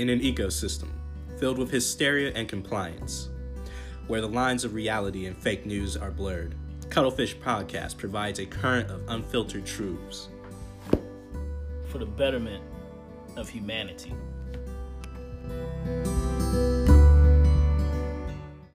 in an ecosystem filled with hysteria and compliance, where the lines of reality and fake news are blurred. Cuttlefish Podcast provides a current of unfiltered truths. for the betterment of humanity.